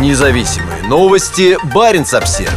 Независимые новости. Барин обсерва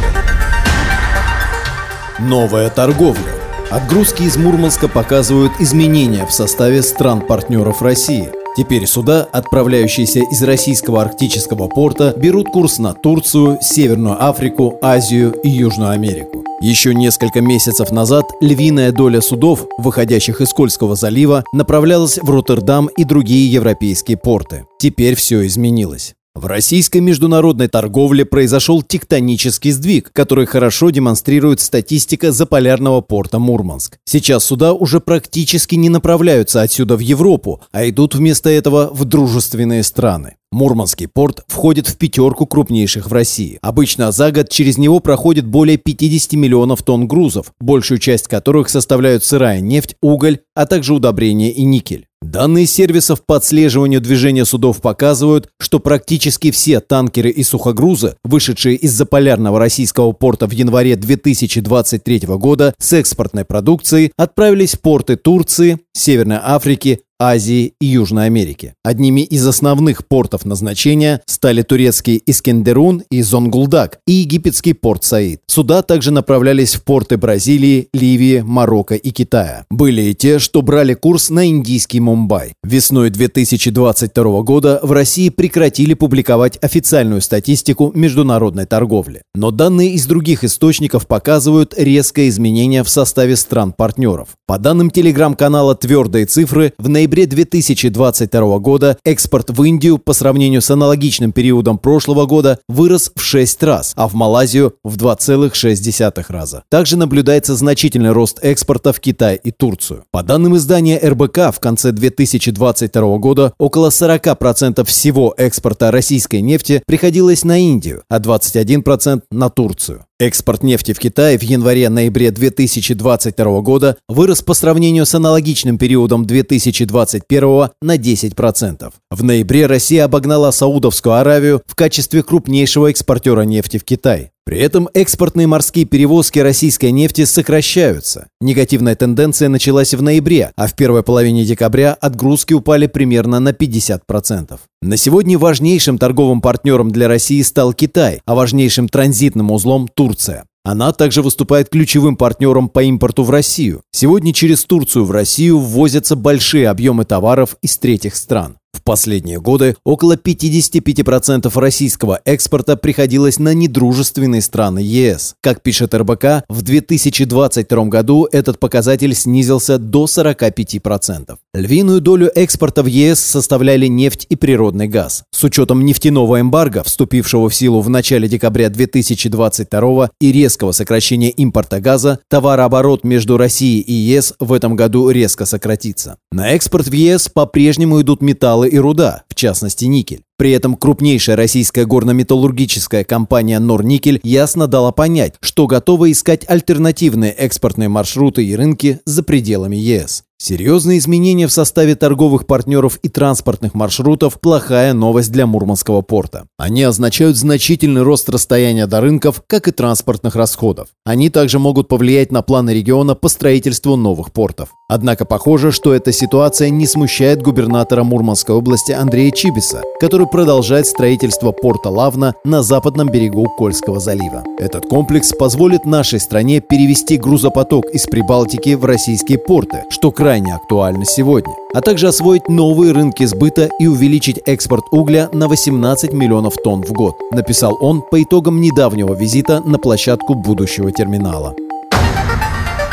Новая торговля. Отгрузки из Мурманска показывают изменения в составе стран-партнеров России. Теперь суда, отправляющиеся из российского арктического порта, берут курс на Турцию, Северную Африку, Азию и Южную Америку. Еще несколько месяцев назад львиная доля судов, выходящих из Кольского залива, направлялась в Роттердам и другие европейские порты. Теперь все изменилось. В российской международной торговле произошел тектонический сдвиг, который хорошо демонстрирует статистика заполярного порта Мурманск. Сейчас суда уже практически не направляются отсюда в Европу, а идут вместо этого в дружественные страны. Мурманский порт входит в пятерку крупнейших в России. Обычно за год через него проходит более 50 миллионов тонн грузов, большую часть которых составляют сырая нефть, уголь, а также удобрения и никель. Данные сервисов по отслеживанию движения судов показывают, что практически все танкеры и сухогрузы, вышедшие из заполярного российского порта в январе 2023 года с экспортной продукцией, отправились в порты Турции, Северной Африки, Азии и Южной Америки. Одними из основных портов назначения стали турецкий Искендерун и Зонгулдак и египетский порт Саид. Суда также направлялись в порты Бразилии, Ливии, Марокко и Китая. Были и те, что брали курс на индийский Мумбай. Весной 2022 года в России прекратили публиковать официальную статистику международной торговли. Но данные из других источников показывают резкое изменение в составе стран-партнеров. По данным телеграм-канала «Твердые цифры», в ноябре ноябре 2022 года экспорт в Индию по сравнению с аналогичным периодом прошлого года вырос в 6 раз, а в Малайзию в 2,6 раза. Также наблюдается значительный рост экспорта в Китай и Турцию. По данным издания РБК, в конце 2022 года около 40% всего экспорта российской нефти приходилось на Индию, а 21% на Турцию. Экспорт нефти в Китай в январе-ноябре 2022 года вырос по сравнению с аналогичным периодом 2021 на 10%. В ноябре Россия обогнала Саудовскую Аравию в качестве крупнейшего экспортера нефти в Китай. При этом экспортные морские перевозки российской нефти сокращаются. Негативная тенденция началась в ноябре, а в первой половине декабря отгрузки упали примерно на 50%. На сегодня важнейшим торговым партнером для России стал Китай, а важнейшим транзитным узлом – Турция. Она также выступает ключевым партнером по импорту в Россию. Сегодня через Турцию в Россию ввозятся большие объемы товаров из третьих стран последние годы около 55% российского экспорта приходилось на недружественные страны ЕС. Как пишет РБК, в 2022 году этот показатель снизился до 45%. Львиную долю экспорта в ЕС составляли нефть и природный газ. С учетом нефтяного эмбарго, вступившего в силу в начале декабря 2022 и резкого сокращения импорта газа, товарооборот между Россией и ЕС в этом году резко сократится. На экспорт в ЕС по-прежнему идут металлы и руда, в частности никель. При этом крупнейшая российская горно-металлургическая компания «Норникель» ясно дала понять, что готова искать альтернативные экспортные маршруты и рынки за пределами ЕС. Серьезные изменения в составе торговых партнеров и транспортных маршрутов – плохая новость для Мурманского порта. Они означают значительный рост расстояния до рынков, как и транспортных расходов. Они также могут повлиять на планы региона по строительству новых портов. Однако похоже, что эта ситуация не смущает губернатора Мурманской области Андрея Чибиса, который продолжает строительство порта Лавна на западном берегу Кольского залива. Этот комплекс позволит нашей стране перевести грузопоток из Прибалтики в российские порты, что крайне актуально сегодня, а также освоить новые рынки сбыта и увеличить экспорт угля на 18 миллионов тонн в год, написал он по итогам недавнего визита на площадку будущего терминала.